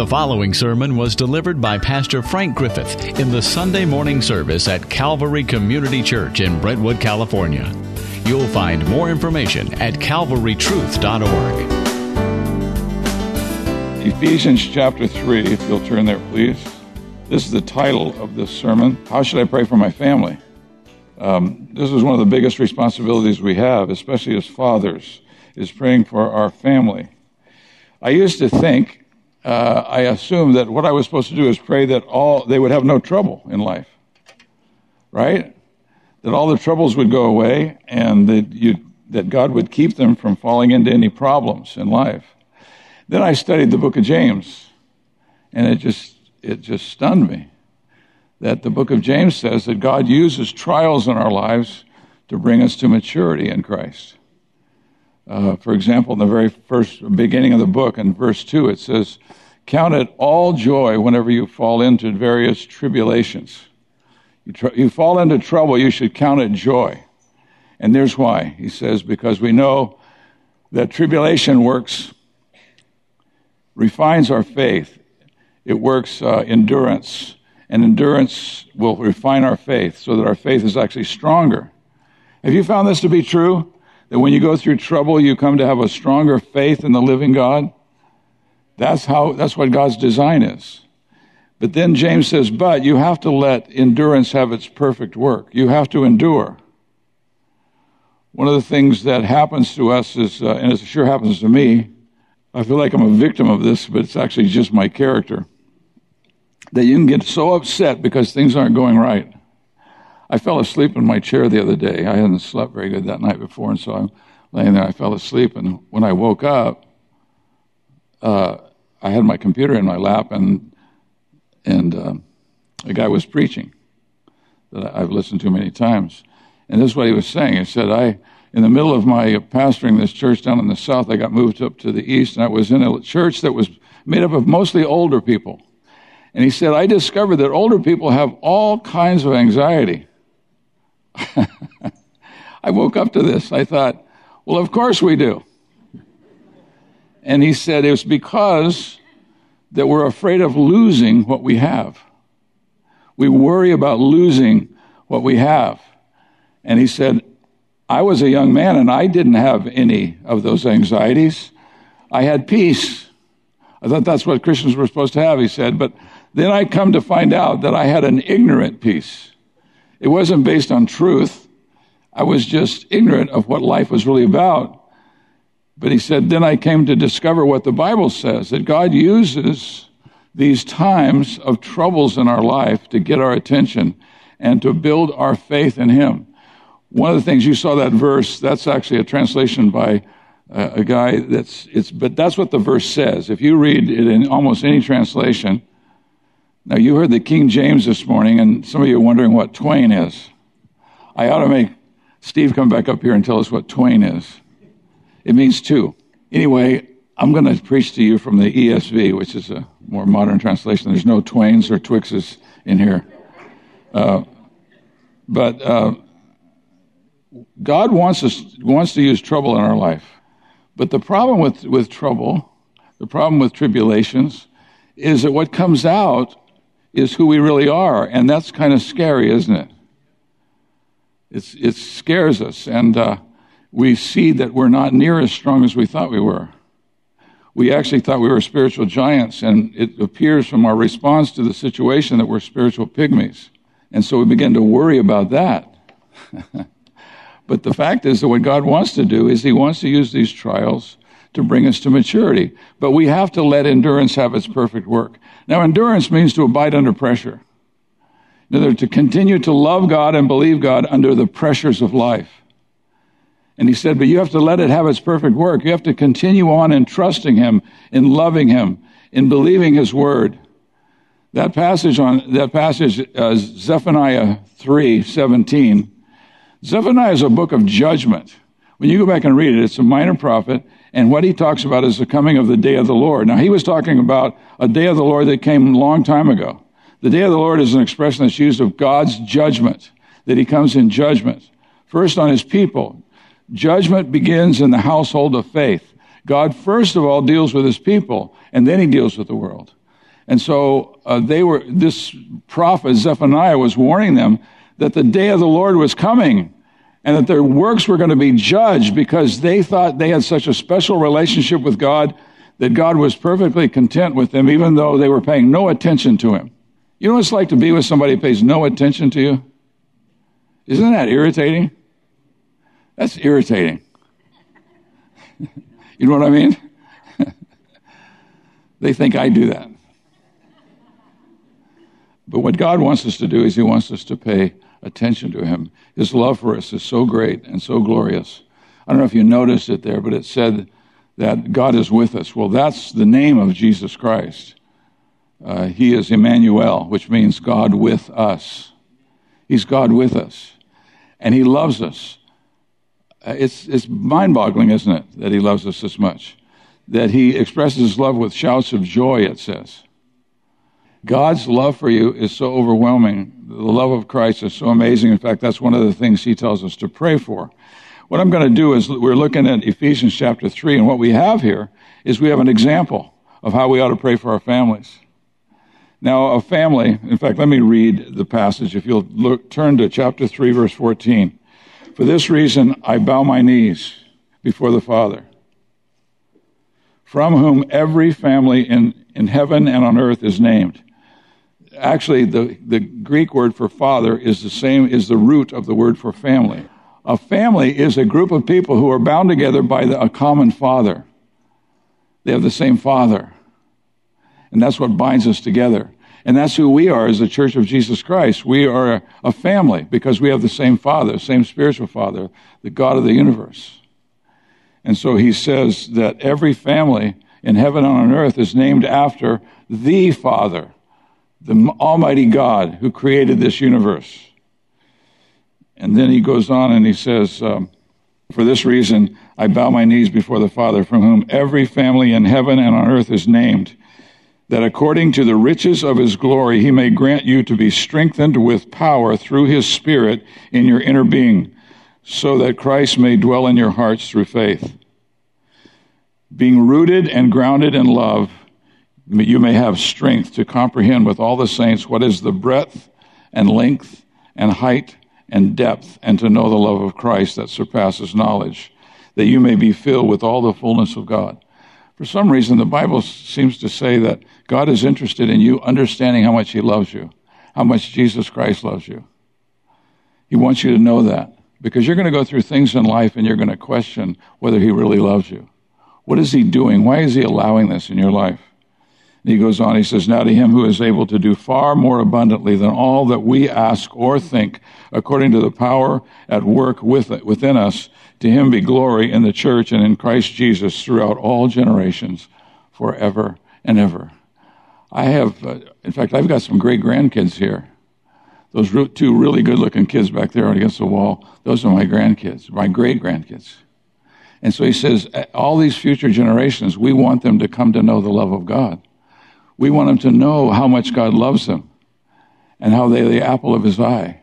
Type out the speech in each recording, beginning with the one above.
The following sermon was delivered by Pastor Frank Griffith in the Sunday morning service at Calvary Community Church in Brentwood, California. You'll find more information at calvarytruth.org. Ephesians chapter 3, if you'll turn there, please. This is the title of this sermon How Should I Pray for My Family? Um, this is one of the biggest responsibilities we have, especially as fathers, is praying for our family. I used to think uh, I assumed that what I was supposed to do is pray that all they would have no trouble in life, right? That all the troubles would go away, and that you that God would keep them from falling into any problems in life. Then I studied the book of James, and it just it just stunned me that the book of James says that God uses trials in our lives to bring us to maturity in Christ. Uh, for example, in the very first beginning of the book, in verse 2, it says, Count it all joy whenever you fall into various tribulations. You, tr- you fall into trouble, you should count it joy. And there's why. He says, Because we know that tribulation works, refines our faith, it works uh, endurance, and endurance will refine our faith so that our faith is actually stronger. Have you found this to be true? That when you go through trouble, you come to have a stronger faith in the living God? That's how, that's what God's design is. But then James says, but you have to let endurance have its perfect work. You have to endure. One of the things that happens to us is, uh, and it sure happens to me, I feel like I'm a victim of this, but it's actually just my character, that you can get so upset because things aren't going right. I fell asleep in my chair the other day. I hadn't slept very good that night before, and so I'm laying there. I fell asleep, and when I woke up, uh, I had my computer in my lap, and and uh, a guy was preaching that I've listened to many times, and this is what he was saying. He said, "I." In the middle of my pastoring this church down in the south, I got moved up to the east, and I was in a church that was made up of mostly older people. And he said, I discovered that older people have all kinds of anxiety. I woke up to this. I thought, well, of course we do. And he said it's because that we're afraid of losing what we have. We worry about losing what we have. And he said, I was a young man and I didn't have any of those anxieties. I had peace. I thought that's what Christians were supposed to have, he said. But then I come to find out that I had an ignorant peace. It wasn't based on truth. I was just ignorant of what life was really about. But he said, then I came to discover what the Bible says that God uses these times of troubles in our life to get our attention and to build our faith in Him. One of the things you saw that verse, that's actually a translation by uh, a guy that's, it's, but that's what the verse says. If you read it in almost any translation, now, you heard the King James this morning, and some of you are wondering what twain is. I ought to make Steve come back up here and tell us what twain is. It means two. Anyway, I'm going to preach to you from the ESV, which is a more modern translation. There's no twains or twixes in here. Uh, but uh, God wants us wants to use trouble in our life. But the problem with, with trouble, the problem with tribulations, is that what comes out is who we really are. And that's kind of scary, isn't it? It's, it scares us. And uh, we see that we're not near as strong as we thought we were. We actually thought we were spiritual giants, and it appears from our response to the situation that we're spiritual pygmies. And so we begin to worry about that. but the fact is that what God wants to do is He wants to use these trials to bring us to maturity. But we have to let endurance have its perfect work. Now, endurance means to abide under pressure. In other, words, to continue to love God and believe God under the pressures of life. And he said, but you have to let it have its perfect work. You have to continue on in trusting Him, in loving Him, in believing His word. That passage on that passage, uh, Zephaniah three seventeen. Zephaniah is a book of judgment. When you go back and read it, it's a minor prophet, and what he talks about is the coming of the day of the Lord. Now, he was talking about a day of the Lord that came a long time ago. The day of the Lord is an expression that's used of God's judgment, that he comes in judgment. First on his people. Judgment begins in the household of faith. God, first of all, deals with his people, and then he deals with the world. And so uh, they were, this prophet Zephaniah was warning them that the day of the Lord was coming and that their works were going to be judged because they thought they had such a special relationship with God that God was perfectly content with them, even though they were paying no attention to Him. You know what it's like to be with somebody who pays no attention to you? Isn't that irritating? That's irritating. you know what I mean? they think I do that. But what God wants us to do is He wants us to pay attention to Him. His love for us is so great and so glorious. I don't know if you noticed it there, but it said that God is with us. Well, that's the name of Jesus Christ. Uh, he is Emmanuel, which means God with us. He's God with us. And He loves us. Uh, it's, it's mind boggling, isn't it, that He loves us this much? That He expresses His love with shouts of joy, it says. God's love for you is so overwhelming. The love of Christ is so amazing. In fact, that's one of the things he tells us to pray for. What I'm going to do is we're looking at Ephesians chapter 3, and what we have here is we have an example of how we ought to pray for our families. Now, a family, in fact, let me read the passage. If you'll look, turn to chapter 3, verse 14. For this reason, I bow my knees before the Father, from whom every family in, in heaven and on earth is named actually the, the Greek word for father is the same is the root of the word for family. A family is a group of people who are bound together by the, a common father. They have the same father. And that's what binds us together. And that's who we are as the Church of Jesus Christ. We are a family because we have the same Father, same spiritual Father, the God of the universe. And so he says that every family in heaven and on earth is named after the Father the Almighty God who created this universe. And then he goes on and he says, um, For this reason, I bow my knees before the Father, from whom every family in heaven and on earth is named, that according to the riches of his glory, he may grant you to be strengthened with power through his Spirit in your inner being, so that Christ may dwell in your hearts through faith. Being rooted and grounded in love, you may have strength to comprehend with all the saints what is the breadth and length and height and depth, and to know the love of Christ that surpasses knowledge, that you may be filled with all the fullness of God. For some reason, the Bible seems to say that God is interested in you understanding how much He loves you, how much Jesus Christ loves you. He wants you to know that because you're going to go through things in life and you're going to question whether He really loves you. What is He doing? Why is He allowing this in your life? And he goes on, he says, Now to him who is able to do far more abundantly than all that we ask or think, according to the power at work within us, to him be glory in the church and in Christ Jesus throughout all generations, forever and ever. I have, uh, in fact, I've got some great grandkids here. Those two really good looking kids back there against the wall, those are my grandkids, my great grandkids. And so he says, all these future generations, we want them to come to know the love of God. We want them to know how much God loves them and how they're the apple of his eye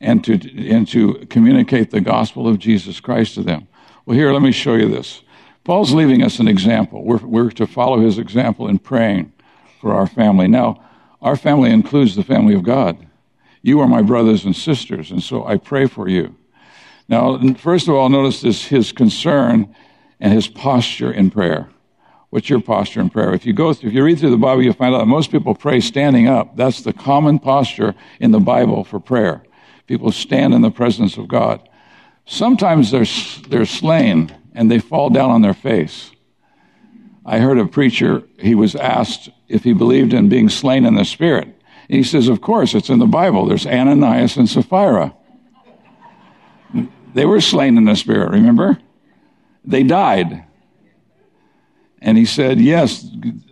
and to, and to communicate the gospel of Jesus Christ to them. Well, here, let me show you this. Paul's leaving us an example. We're, we're to follow his example in praying for our family. Now, our family includes the family of God. You are my brothers and sisters, and so I pray for you. Now, first of all, notice this his concern and his posture in prayer. What's your posture in prayer? If you go, through, if you read through the Bible, you'll find out that most people pray standing up. That's the common posture in the Bible for prayer. People stand in the presence of God. Sometimes they're, they're slain and they fall down on their face. I heard a preacher, he was asked if he believed in being slain in the spirit. And he says, Of course, it's in the Bible. There's Ananias and Sapphira. They were slain in the spirit, remember? They died. And he said, Yes,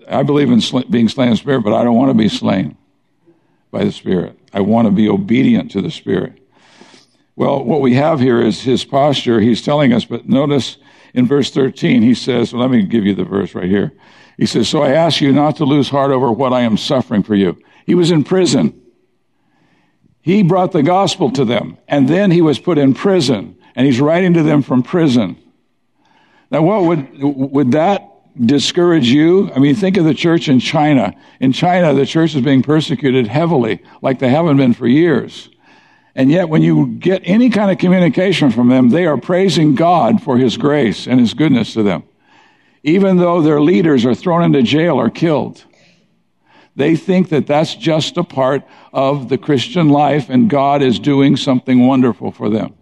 I believe in sl- being slain in the Spirit, but I don't want to be slain by the Spirit. I want to be obedient to the Spirit. Well, what we have here is his posture. He's telling us, but notice in verse 13, he says, well, let me give you the verse right here. He says, So I ask you not to lose heart over what I am suffering for you. He was in prison. He brought the gospel to them, and then he was put in prison, and he's writing to them from prison. Now, what would, would that discourage you? I mean, think of the church in China. In China, the church is being persecuted heavily, like they haven't been for years. And yet, when you get any kind of communication from them, they are praising God for His grace and His goodness to them. Even though their leaders are thrown into jail or killed, they think that that's just a part of the Christian life and God is doing something wonderful for them.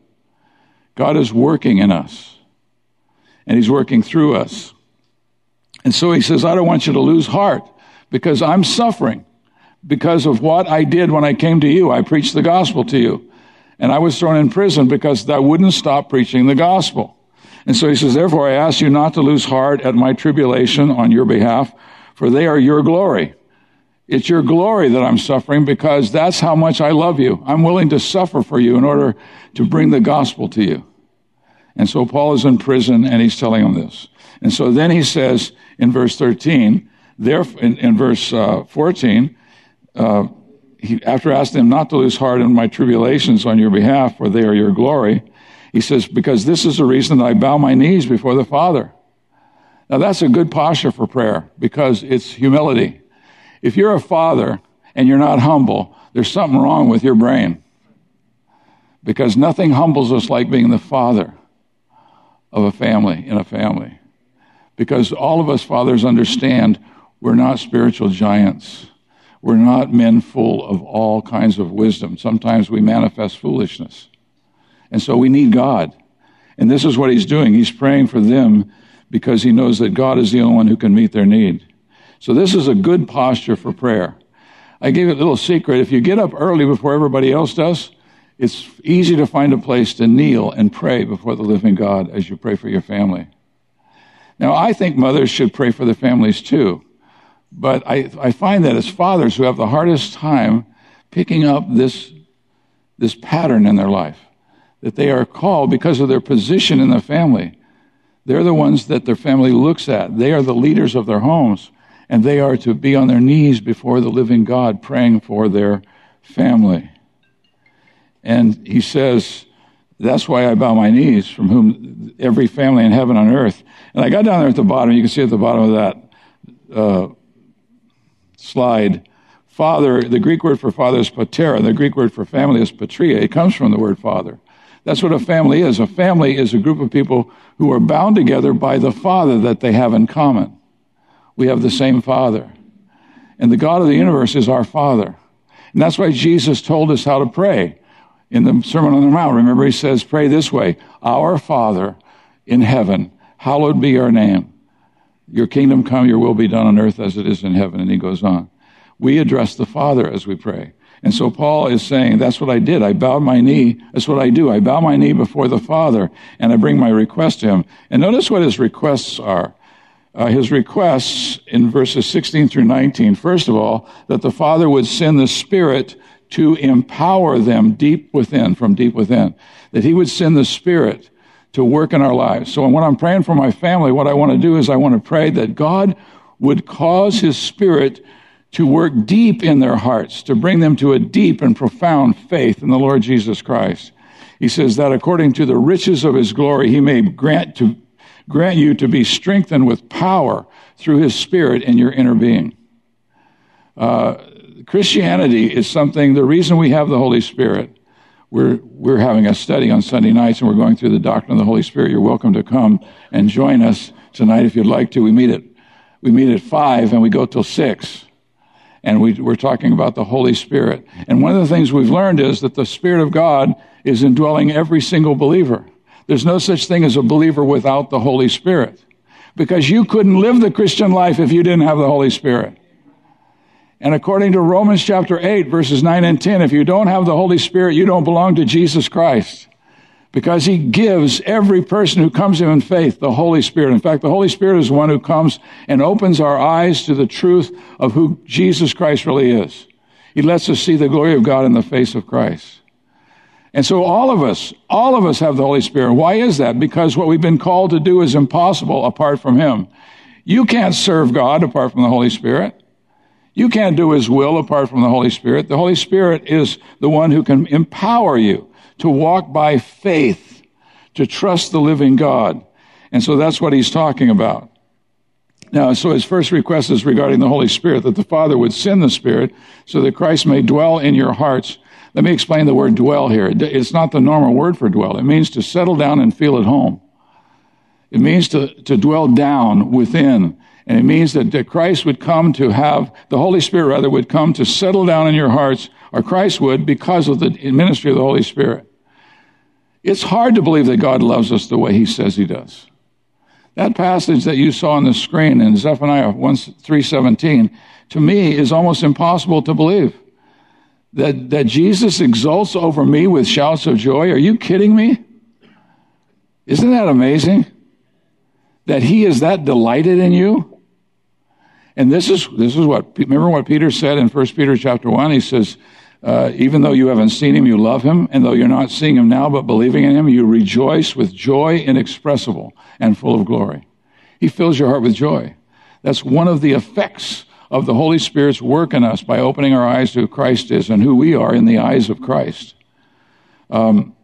God is working in us and He's working through us. And so He says, I don't want you to lose heart because I'm suffering because of what I did when I came to you. I preached the gospel to you. And I was thrown in prison because I wouldn't stop preaching the gospel. And so he says, therefore I ask you not to lose heart at my tribulation on your behalf, for they are your glory. It's your glory that I'm suffering because that's how much I love you. I'm willing to suffer for you in order to bring the gospel to you. And so Paul is in prison and he's telling them this. And so then he says in verse 13, there, in, in verse uh, 14, uh, he, after asking them not to lose heart in my tribulations on your behalf, for they are your glory, he says, because this is the reason that I bow my knees before the Father. Now that's a good posture for prayer because it's humility. If you're a father and you're not humble, there's something wrong with your brain. Because nothing humbles us like being the father of a family, in a family. Because all of us fathers understand we're not spiritual giants. We're not men full of all kinds of wisdom. Sometimes we manifest foolishness. And so we need God. And this is what he's doing. He's praying for them because he knows that God is the only one who can meet their need. So this is a good posture for prayer. I gave you a little secret. If you get up early before everybody else does, it's easy to find a place to kneel and pray before the living God as you pray for your family. Now, I think mothers should pray for their families too. But I, I find that it's fathers who have the hardest time picking up this, this pattern in their life, that they are called because of their position in the family. They're the ones that their family looks at. They are the leaders of their homes, and they are to be on their knees before the living God praying for their family. And he says, That's why I bow my knees, from whom every family in heaven and earth. And I got down there at the bottom, you can see at the bottom of that. Uh, slide. Father, the Greek word for father is patera. The Greek word for family is patria. It comes from the word father. That's what a family is. A family is a group of people who are bound together by the father that they have in common. We have the same father. And the God of the universe is our father. And that's why Jesus told us how to pray. In the Sermon on the Mount, remember, he says, Pray this way Our Father in heaven, hallowed be your name. Your kingdom come, your will be done on earth as it is in heaven. And he goes on. We address the Father as we pray. And so Paul is saying, that's what I did. I bowed my knee. That's what I do. I bow my knee before the Father and I bring my request to him. And notice what his requests are. Uh, his requests in verses 16 through 19. First of all, that the Father would send the Spirit to empower them deep within, from deep within. That he would send the Spirit to work in our lives. So when I'm praying for my family, what I want to do is I want to pray that God would cause His Spirit to work deep in their hearts, to bring them to a deep and profound faith in the Lord Jesus Christ. He says that according to the riches of His glory, He may grant to grant you to be strengthened with power through His Spirit in your inner being. Uh, Christianity is something. The reason we have the Holy Spirit we're, we're having a study on Sunday nights and we're going through the doctrine of the Holy Spirit. You're welcome to come and join us tonight if you'd like to. We meet at, we meet at five and we go till six. And we, we're talking about the Holy Spirit. And one of the things we've learned is that the Spirit of God is indwelling every single believer. There's no such thing as a believer without the Holy Spirit. Because you couldn't live the Christian life if you didn't have the Holy Spirit. And according to Romans chapter 8, verses 9 and 10, if you don't have the Holy Spirit, you don't belong to Jesus Christ. Because he gives every person who comes to him in faith the Holy Spirit. In fact, the Holy Spirit is one who comes and opens our eyes to the truth of who Jesus Christ really is. He lets us see the glory of God in the face of Christ. And so all of us, all of us have the Holy Spirit. Why is that? Because what we've been called to do is impossible apart from Him. You can't serve God apart from the Holy Spirit. You can't do His will apart from the Holy Spirit. The Holy Spirit is the one who can empower you to walk by faith, to trust the living God. And so that's what He's talking about. Now, so his first request is regarding the Holy Spirit, that the Father would send the Spirit so that Christ may dwell in your hearts. Let me explain the word dwell here. It's not the normal word for dwell. It means to settle down and feel at home. It means to, to dwell down within. And it means that, that Christ would come to have, the Holy Spirit rather, would come to settle down in your hearts, or Christ would because of the ministry of the Holy Spirit. It's hard to believe that God loves us the way he says he does. That passage that you saw on the screen in Zephaniah 1, 317, to me is almost impossible to believe. That, that Jesus exults over me with shouts of joy. Are you kidding me? Isn't that amazing? That he is that delighted in you? And this is, this is what, remember what Peter said in 1 Peter chapter 1? He says, uh, even though you haven't seen him, you love him. And though you're not seeing him now, but believing in him, you rejoice with joy inexpressible and full of glory. He fills your heart with joy. That's one of the effects of the Holy Spirit's work in us by opening our eyes to who Christ is and who we are in the eyes of Christ. Um,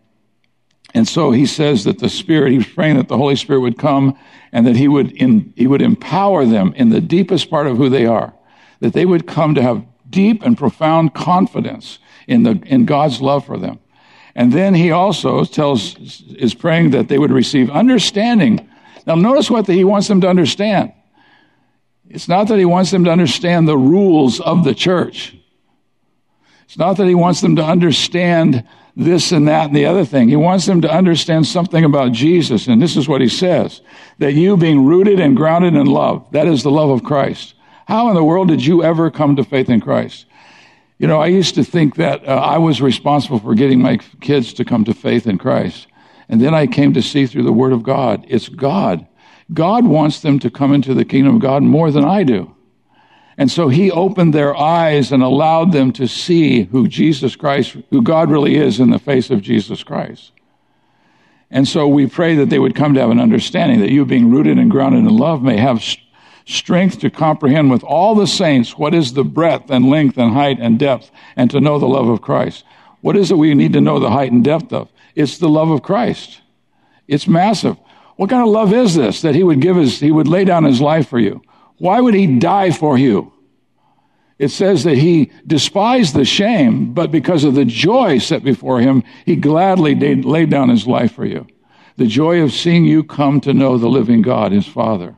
and so he says that the Spirit, he was praying that the Holy Spirit would come and that he would, in, he would empower them in the deepest part of who they are, that they would come to have deep and profound confidence in, the, in God's love for them. And then he also tells, is praying that they would receive understanding. Now, notice what the, he wants them to understand. It's not that he wants them to understand the rules of the church. It's not that he wants them to understand this and that and the other thing. He wants them to understand something about Jesus. And this is what he says that you being rooted and grounded in love, that is the love of Christ. How in the world did you ever come to faith in Christ? You know, I used to think that uh, I was responsible for getting my kids to come to faith in Christ. And then I came to see through the Word of God, it's God. God wants them to come into the kingdom of God more than I do. And so he opened their eyes and allowed them to see who Jesus Christ, who God really is in the face of Jesus Christ. And so we pray that they would come to have an understanding that you being rooted and grounded in love may have strength to comprehend with all the saints what is the breadth and length and height and depth and to know the love of Christ. What is it we need to know the height and depth of? It's the love of Christ. It's massive. What kind of love is this that he would give his, he would lay down his life for you? Why would he die for you? It says that he despised the shame, but because of the joy set before him, he gladly laid down his life for you. The joy of seeing you come to know the living God, his Father.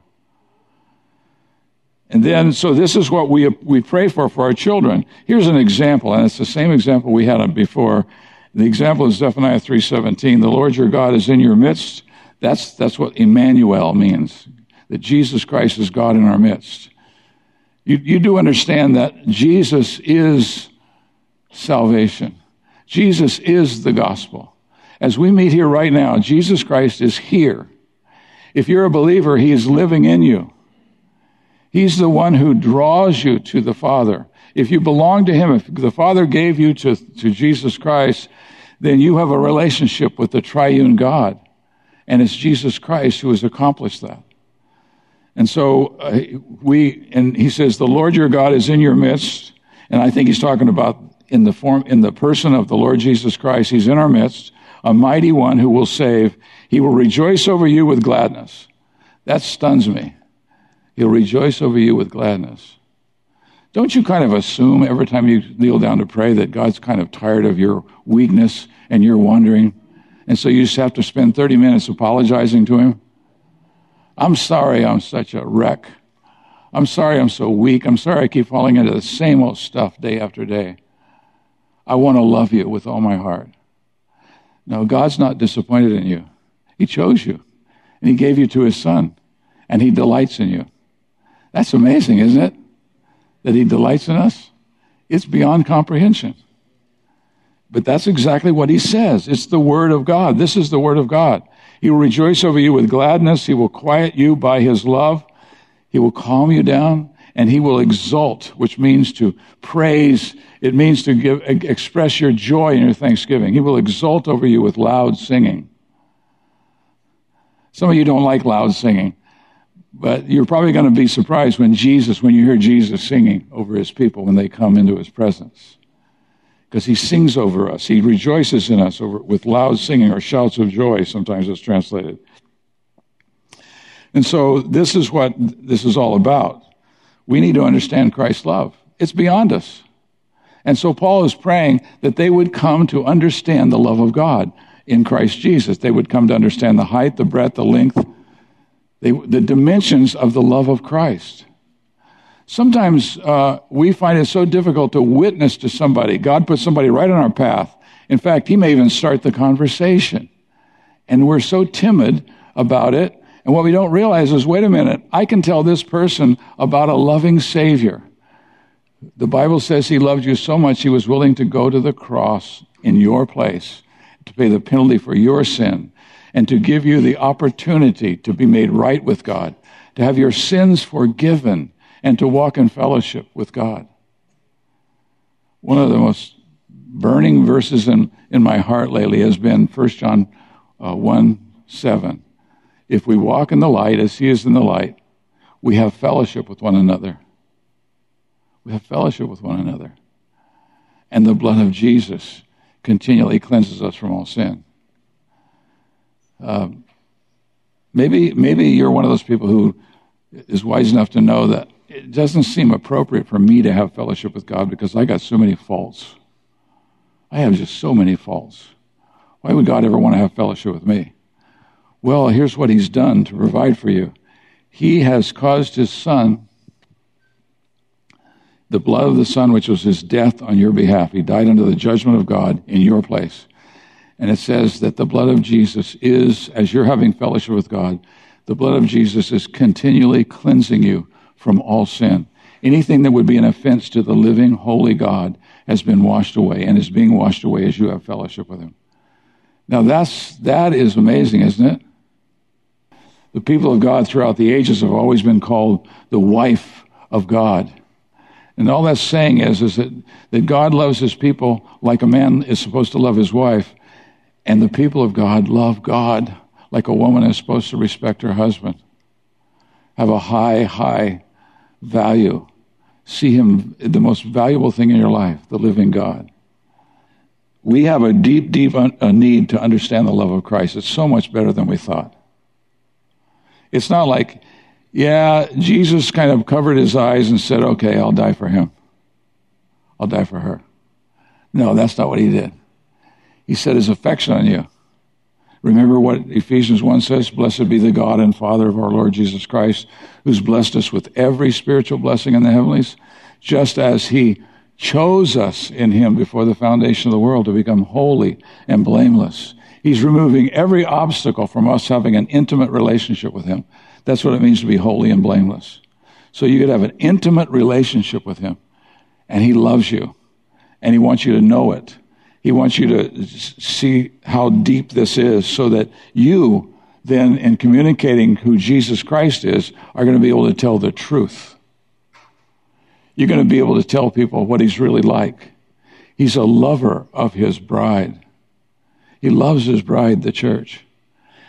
And then, so this is what we, we pray for for our children. Here's an example, and it's the same example we had before. The example is Zephaniah 3.17. The Lord your God is in your midst. That's, that's what Emmanuel means, that Jesus Christ is God in our midst. You, you do understand that Jesus is salvation. Jesus is the gospel. As we meet here right now, Jesus Christ is here. If you're a believer, he is living in you. He's the one who draws you to the Father. If you belong to Him, if the Father gave you to, to Jesus Christ, then you have a relationship with the triune God. And it's Jesus Christ who has accomplished that. And so uh, we, and he says, the Lord your God is in your midst. And I think he's talking about in the form, in the person of the Lord Jesus Christ. He's in our midst, a mighty one who will save. He will rejoice over you with gladness. That stuns me. He'll rejoice over you with gladness. Don't you kind of assume every time you kneel down to pray that God's kind of tired of your weakness and your wandering? And so you just have to spend 30 minutes apologizing to Him? I'm sorry I'm such a wreck. I'm sorry I'm so weak. I'm sorry I keep falling into the same old stuff day after day. I want to love you with all my heart. No, God's not disappointed in you. He chose you, and He gave you to His Son, and He delights in you. That's amazing, isn't it? That He delights in us? It's beyond comprehension. But that's exactly what He says. It's the Word of God. This is the Word of God. He will rejoice over you with gladness. He will quiet you by His love. He will calm you down and he will exult, which means to praise. It means to give, express your joy and your thanksgiving. He will exult over you with loud singing. Some of you don't like loud singing. But you're probably going to be surprised when Jesus, when you hear Jesus singing over his people when they come into his presence. Because he sings over us. He rejoices in us over, with loud singing or shouts of joy, sometimes it's translated. And so this is what this is all about. We need to understand Christ's love. It's beyond us. And so Paul is praying that they would come to understand the love of God in Christ Jesus. They would come to understand the height, the breadth, the length, the dimensions of the love of Christ. Sometimes uh, we find it so difficult to witness to somebody. God puts somebody right on our path. In fact, He may even start the conversation. And we're so timid about it. And what we don't realize is wait a minute, I can tell this person about a loving Savior. The Bible says He loved you so much, He was willing to go to the cross in your place to pay the penalty for your sin and to give you the opportunity to be made right with God, to have your sins forgiven, and to walk in fellowship with God. One of the most burning verses in, in my heart lately has been 1 John uh, 1 7. If we walk in the light as he is in the light, we have fellowship with one another. We have fellowship with one another. And the blood of Jesus continually cleanses us from all sin. Uh, maybe, maybe you're one of those people who is wise enough to know that it doesn't seem appropriate for me to have fellowship with God because I got so many faults. I have just so many faults. Why would God ever want to have fellowship with me? Well, here's what He's done to provide for you He has caused His Son, the blood of the Son, which was His death on your behalf. He died under the judgment of God in your place. And it says that the blood of Jesus is, as you're having fellowship with God, the blood of Jesus is continually cleansing you from all sin. Anything that would be an offense to the living, holy God has been washed away and is being washed away as you have fellowship with Him. Now that's, that is amazing, isn't it? The people of God throughout the ages have always been called the wife of God. And all that's saying is, is that, that God loves his people like a man is supposed to love his wife. And the people of God love God like a woman is supposed to respect her husband. Have a high, high value. See him the most valuable thing in your life, the living God we have a deep, deep un- a need to understand the love of Christ. It's so much better than we thought. It's not like, yeah, Jesus kind of covered his eyes and said, okay, I'll die for him. I'll die for her. No, that's not what he did. He set his affection on you. Remember what Ephesians 1 says? Blessed be the God and Father of our Lord Jesus Christ, who's blessed us with every spiritual blessing in the heavenlies, just as he chose us in him before the foundation of the world to become holy and blameless. He's removing every obstacle from us having an intimate relationship with him. That's what it means to be holy and blameless. So you could have an intimate relationship with him, and he loves you, and he wants you to know it. He wants you to see how deep this is so that you then, in communicating who Jesus Christ is, are going to be able to tell the truth you're going to be able to tell people what he's really like. He's a lover of his bride. He loves his bride, the church.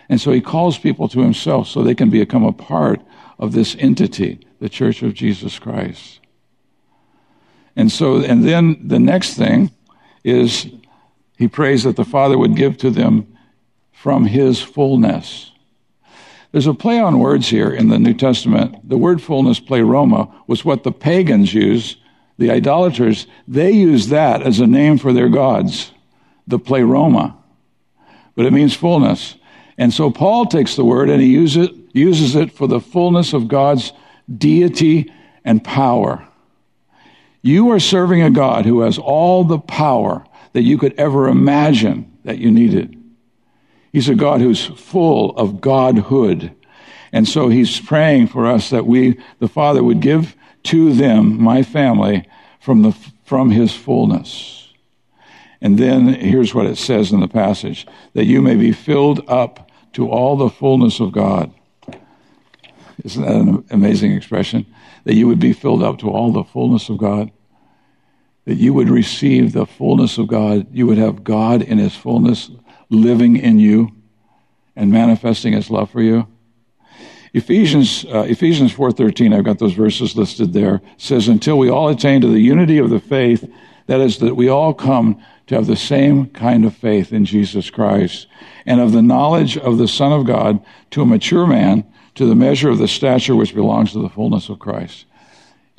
And so he calls people to himself so they can become a part of this entity, the church of Jesus Christ. And so, and then the next thing is he prays that the Father would give to them from his fullness. There's a play on words here in the New Testament. The word fullness, pleroma, was what the pagans used, the idolaters. They used that as a name for their gods, the pleroma. But it means fullness. And so Paul takes the word and he uses it, uses it for the fullness of God's deity and power. You are serving a God who has all the power that you could ever imagine that you needed. He's a God who's full of Godhood. And so he's praying for us that we, the Father, would give to them, my family, from, the, from his fullness. And then here's what it says in the passage that you may be filled up to all the fullness of God. Isn't that an amazing expression? That you would be filled up to all the fullness of God. That you would receive the fullness of God. You would have God in his fullness living in you and manifesting his love for you. Ephesians uh, Ephesians 4:13 I've got those verses listed there says until we all attain to the unity of the faith that is that we all come to have the same kind of faith in Jesus Christ and of the knowledge of the son of God to a mature man to the measure of the stature which belongs to the fullness of Christ.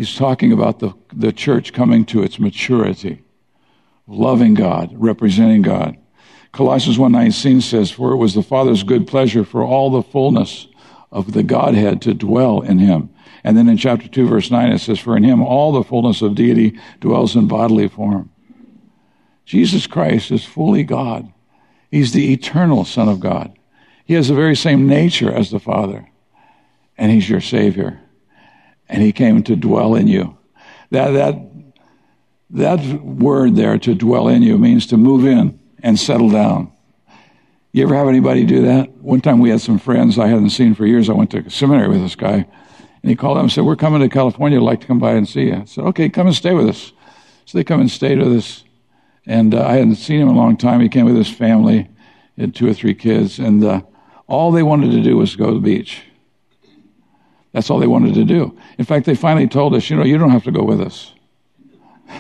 He's talking about the, the church coming to its maturity, loving God, representing God. Colossians 1.19 says, For it was the Father's good pleasure for all the fullness of the Godhead to dwell in him. And then in chapter 2, verse 9, it says, For in him all the fullness of deity dwells in bodily form. Jesus Christ is fully God. He's the eternal Son of God. He has the very same nature as the Father. And He's your Savior. And He came to dwell in you. That, that, that word there, to dwell in you, means to move in and settle down. You ever have anybody do that? One time we had some friends I hadn't seen for years. I went to seminary with this guy. And he called up and said, We're coming to California. I'd like to come by and see you. I said, Okay, come and stay with us. So they come and stayed with us. And uh, I hadn't seen him in a long time. He came with his family, he had two or three kids, and uh, all they wanted to do was go to the beach. That's all they wanted to do. In fact, they finally told us, you know, you don't have to go with us.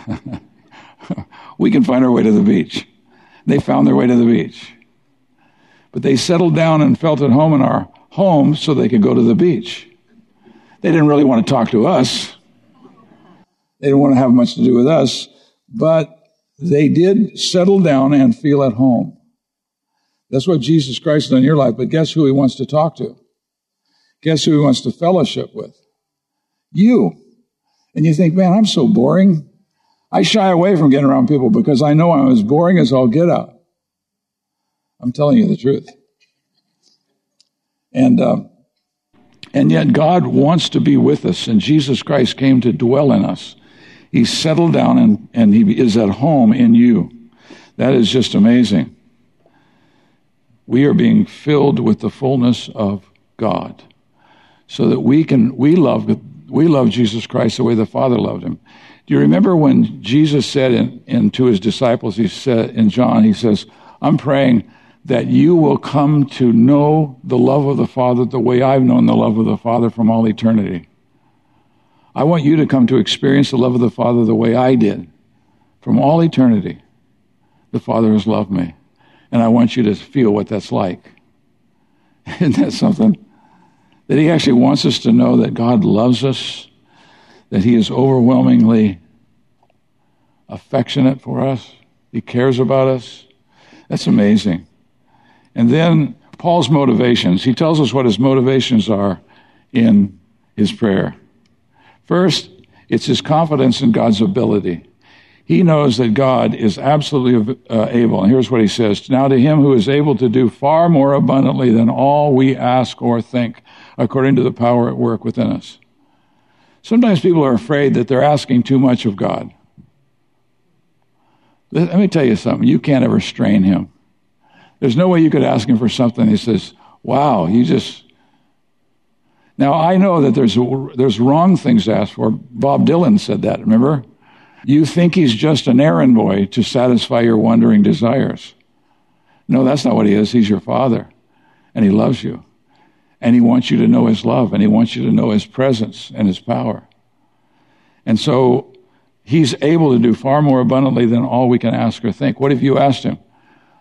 we can find our way to the beach. They found their way to the beach. But they settled down and felt at home in our home so they could go to the beach. They didn't really want to talk to us. They didn't want to have much to do with us, but they did settle down and feel at home. That's what Jesus Christ done in your life. But guess who he wants to talk to? Guess who he wants to fellowship with? You. And you think, man, I'm so boring. I shy away from getting around people because I know I'm as boring as I'll get out. I'm telling you the truth. And, uh, and yet God wants to be with us, and Jesus Christ came to dwell in us. He settled down and, and he is at home in you. That is just amazing. We are being filled with the fullness of God so that we can, we love, we love Jesus Christ the way the Father loved him. Do you remember when Jesus said in, in to his disciples, he said in John, he says, I'm praying that you will come to know the love of the Father the way I've known the love of the Father from all eternity. I want you to come to experience the love of the Father the way I did. From all eternity, the Father has loved me. And I want you to feel what that's like. Isn't that something? That He actually wants us to know that God loves us, that He is overwhelmingly affectionate for us, He cares about us. That's amazing. And then Paul's motivations. He tells us what his motivations are in his prayer. First, it's his confidence in God's ability. He knows that God is absolutely uh, able. And here's what he says Now to him who is able to do far more abundantly than all we ask or think, according to the power at work within us. Sometimes people are afraid that they're asking too much of God. Let me tell you something. You can't ever strain him. There's no way you could ask him for something. He says, Wow, you just, now, I know that there's, there's wrong things to ask for. Bob Dylan said that, remember? You think he's just an errand boy to satisfy your wandering desires. No, that's not what he is. He's your father, and he loves you. And he wants you to know his love, and he wants you to know his presence and his power. And so he's able to do far more abundantly than all we can ask or think. What have you asked him?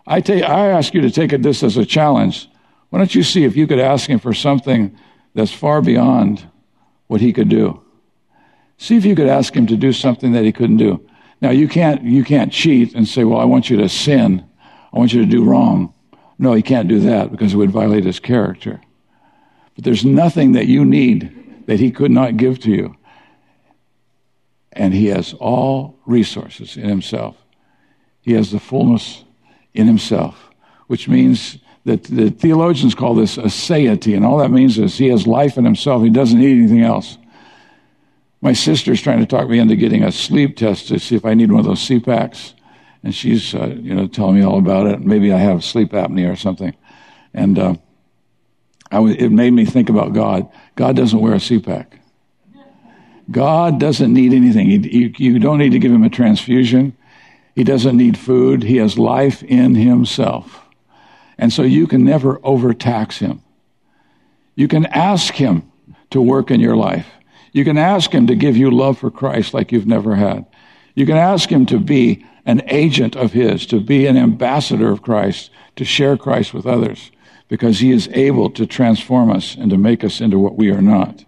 I, take, I ask you to take this as a challenge. Why don't you see if you could ask him for something that's far beyond what he could do. See if you could ask him to do something that he couldn't do. Now you can't you can't cheat and say, "Well, I want you to sin. I want you to do wrong." No, he can't do that because it would violate his character. But there's nothing that you need that he could not give to you. And he has all resources in himself. He has the fullness in himself, which means that the theologians call this aseity, and all that means is he has life in himself. He doesn't need anything else. My sister's trying to talk me into getting a sleep test to see if I need one of those CPAPs, and she's uh, you know telling me all about it. Maybe I have sleep apnea or something, and uh, it made me think about God. God doesn't wear a CPAP. God doesn't need anything. He, you, you don't need to give him a transfusion. He doesn't need food. He has life in himself. And so you can never overtax him. You can ask him to work in your life. You can ask him to give you love for Christ like you've never had. You can ask him to be an agent of his, to be an ambassador of Christ, to share Christ with others. Because he is able to transform us and to make us into what we are not.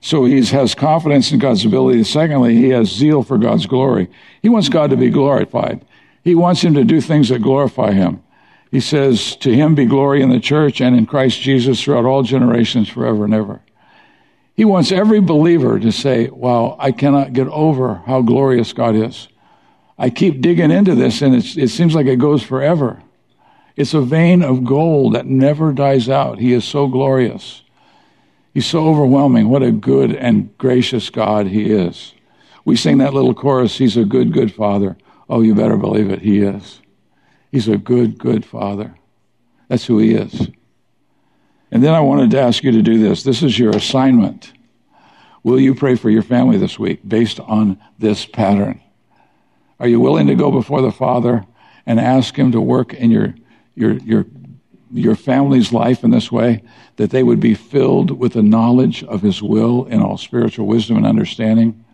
So he has confidence in God's ability. Secondly, he has zeal for God's glory. He wants God to be glorified. He wants him to do things that glorify him. He says, To him be glory in the church and in Christ Jesus throughout all generations, forever and ever. He wants every believer to say, Wow, I cannot get over how glorious God is. I keep digging into this and it seems like it goes forever. It's a vein of gold that never dies out. He is so glorious. He's so overwhelming. What a good and gracious God He is. We sing that little chorus, He's a good, good Father. Oh, you better believe it. He is. He's a good, good Father. That's who He is. And then I wanted to ask you to do this. This is your assignment. Will you pray for your family this week based on this pattern? Are you willing to go before the Father and ask Him to work in your, your, your, your family's life in this way? That they would be filled with the knowledge of His will in all spiritual wisdom and understanding?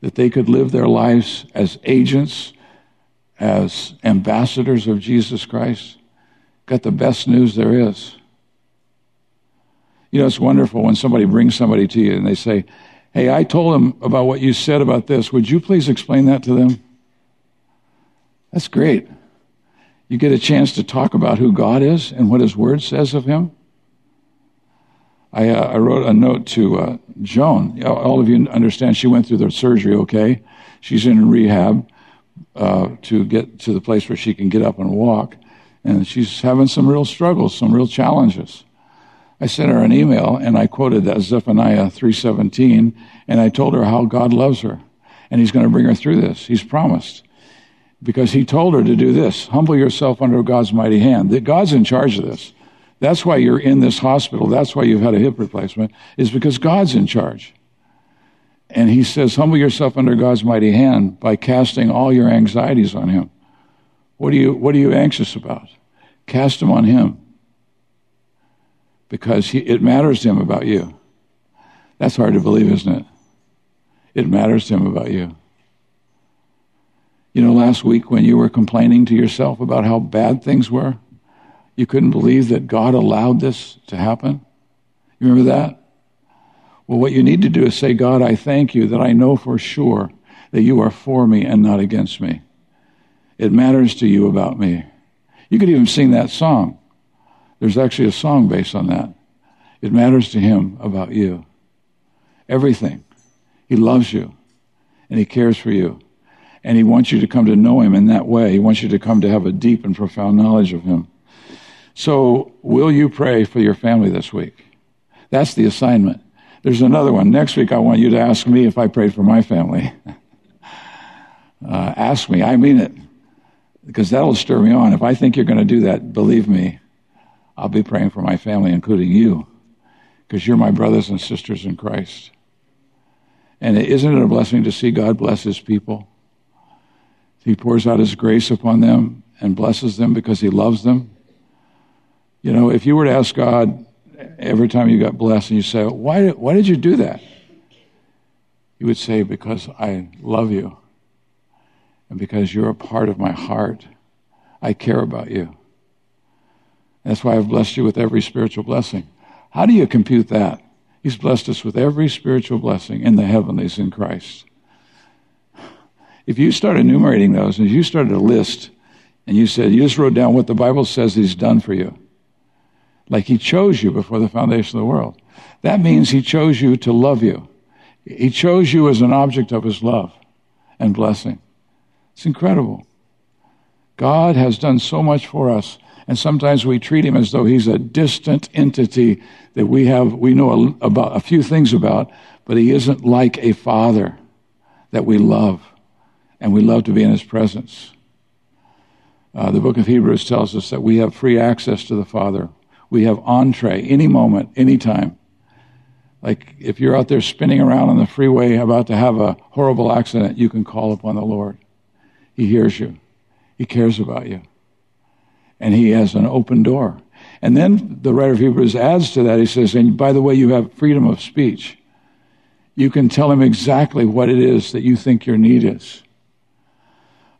That they could live their lives as agents, as ambassadors of Jesus Christ? Got the best news there is. You know, it's wonderful when somebody brings somebody to you and they say, Hey, I told them about what you said about this. Would you please explain that to them? That's great. You get a chance to talk about who God is and what His Word says of Him. I, uh, I wrote a note to uh, Joan. All of you understand she went through the surgery okay. She's in rehab uh, to get to the place where she can get up and walk. And she's having some real struggles, some real challenges. I sent her an email and I quoted that Zephaniah 3:17 and I told her how God loves her and he's going to bring her through this. He's promised. Because he told her to do this, humble yourself under God's mighty hand. That God's in charge of this. That's why you're in this hospital. That's why you've had a hip replacement is because God's in charge. And he says, humble yourself under God's mighty hand by casting all your anxieties on him. What are you, what are you anxious about? Cast them on him because he, it matters to him about you. That's hard to believe, isn't it? It matters to him about you. You know, last week when you were complaining to yourself about how bad things were, you couldn't believe that God allowed this to happen. You remember that? Well, what you need to do is say, God, I thank you that I know for sure that you are for me and not against me. It matters to you about me. You could even sing that song. There's actually a song based on that. It matters to him about you. Everything. He loves you and he cares for you. And he wants you to come to know him in that way. He wants you to come to have a deep and profound knowledge of him. So, will you pray for your family this week? That's the assignment. There's another one. Next week, I want you to ask me if I prayed for my family. uh, ask me. I mean it. Because that'll stir me on. If I think you're going to do that, believe me, I'll be praying for my family, including you, because you're my brothers and sisters in Christ. And isn't it a blessing to see God bless his people? He pours out his grace upon them and blesses them because he loves them. You know, if you were to ask God every time you got blessed and you say, why, why did you do that? He would say, Because I love you and because you're a part of my heart. I care about you. That's why I've blessed you with every spiritual blessing. How do you compute that? He's blessed us with every spiritual blessing in the heavenlies in Christ. If you start enumerating those, and you started a list, and you said, you just wrote down what the Bible says He's done for you, like He chose you before the foundation of the world, that means He chose you to love you. He chose you as an object of His love and blessing. It's incredible. God has done so much for us and sometimes we treat him as though he's a distant entity that we have, we know a, about a few things about, but he isn't like a father that we love and we love to be in his presence. Uh, the book of Hebrews tells us that we have free access to the Father. We have entree any moment, any time. Like if you're out there spinning around on the freeway about to have a horrible accident, you can call upon the Lord. He hears you. He cares about you and he has an open door. And then the writer of Hebrews adds to that. He says, and by the way, you have freedom of speech. You can tell him exactly what it is that you think your need is.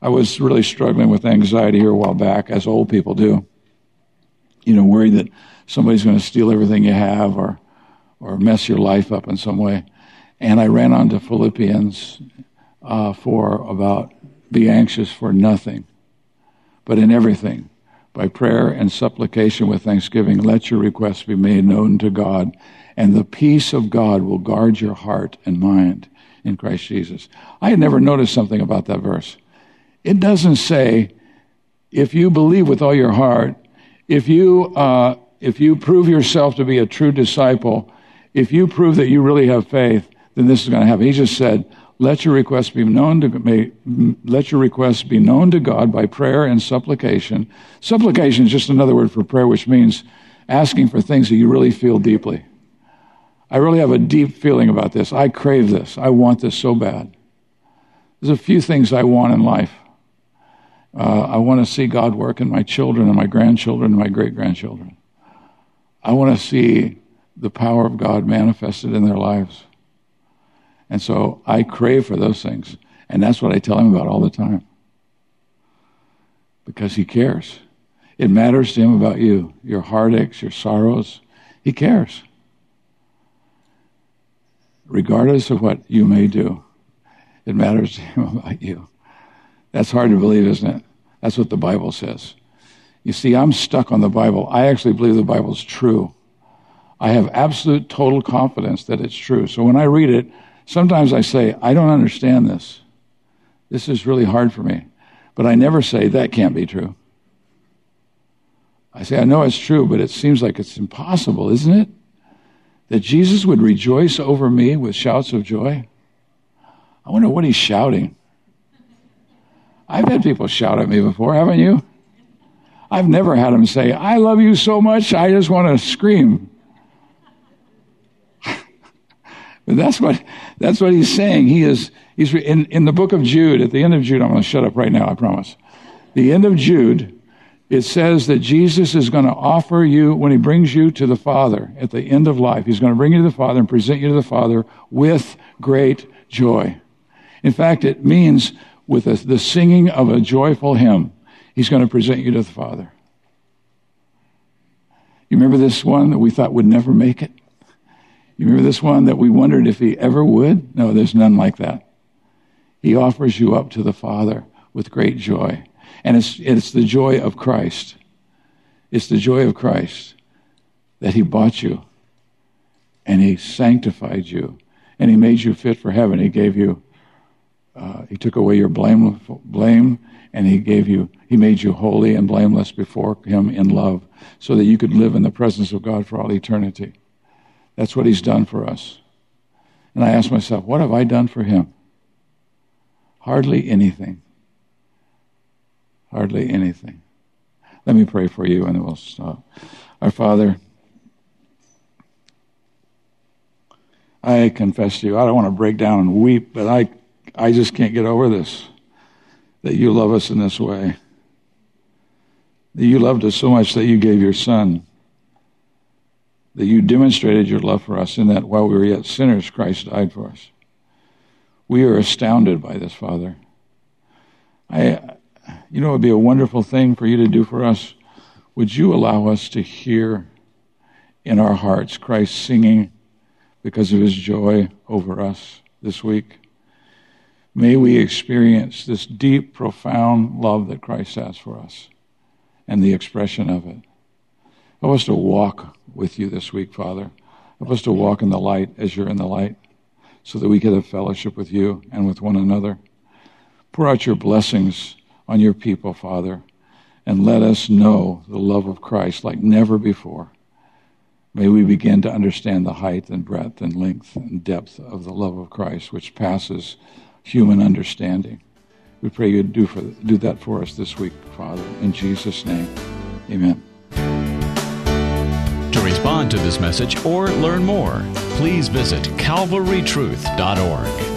I was really struggling with anxiety here a while back, as old people do. you know, worried that somebody's going to steal everything you have or, or mess your life up in some way. And I ran on to Philippians uh, for about be anxious for nothing, but in everything, by prayer and supplication with thanksgiving, let your requests be made known to God, and the peace of God will guard your heart and mind in Christ Jesus. I had never noticed something about that verse. It doesn't say, if you believe with all your heart, if you, uh, if you prove yourself to be a true disciple, if you prove that you really have faith, then this is going to happen. He just said, let your requests be known to may, let your requests be known to God by prayer and supplication. Supplication is just another word for prayer, which means asking for things that you really feel deeply. I really have a deep feeling about this. I crave this. I want this so bad. There's a few things I want in life. Uh, I want to see God work in my children and my grandchildren and my great grandchildren. I want to see the power of God manifested in their lives. And so I crave for those things. And that's what I tell him about all the time. Because he cares. It matters to him about you, your heartaches, your sorrows. He cares. Regardless of what you may do, it matters to him about you. That's hard to believe, isn't it? That's what the Bible says. You see, I'm stuck on the Bible. I actually believe the Bible's true. I have absolute total confidence that it's true. So when I read it, Sometimes I say, I don't understand this. This is really hard for me. But I never say, that can't be true. I say, I know it's true, but it seems like it's impossible, isn't it? That Jesus would rejoice over me with shouts of joy. I wonder what he's shouting. I've had people shout at me before, haven't you? I've never had them say, I love you so much, I just want to scream. But that's what, that's what he's saying. He is, he's in, in the book of Jude, at the end of Jude, I'm going to shut up right now, I promise. The end of Jude, it says that Jesus is going to offer you, when he brings you to the Father at the end of life, he's going to bring you to the Father and present you to the Father with great joy. In fact, it means with the singing of a joyful hymn, he's going to present you to the Father. You remember this one that we thought would never make it? You remember this one that we wondered if he ever would? No, there's none like that. He offers you up to the Father with great joy. And it's, it's the joy of Christ. It's the joy of Christ that he bought you and he sanctified you and he made you fit for heaven. He gave you, uh, he took away your blame, blame and he gave you, he made you holy and blameless before him in love so that you could live in the presence of God for all eternity. That's what he's done for us. And I ask myself, what have I done for him? Hardly anything. Hardly anything. Let me pray for you and we'll stop. Our Father, I confess to you, I don't want to break down and weep, but I, I just can't get over this. That you love us in this way. That you loved us so much that you gave your Son that you demonstrated your love for us in that while we were yet sinners, Christ died for us. We are astounded by this, Father. I, you know, it would be a wonderful thing for you to do for us. Would you allow us to hear in our hearts Christ singing because of his joy over us this week? May we experience this deep, profound love that Christ has for us and the expression of it. Help us to walk with you this week, Father. Help us to walk in the light as you're in the light so that we can have fellowship with you and with one another. Pour out your blessings on your people, Father, and let us know the love of Christ like never before. May we begin to understand the height and breadth and length and depth of the love of Christ, which passes human understanding. We pray you do, for, do that for us this week, Father. In Jesus' name, amen To respond to this message or learn more, please visit calvarytruth.org.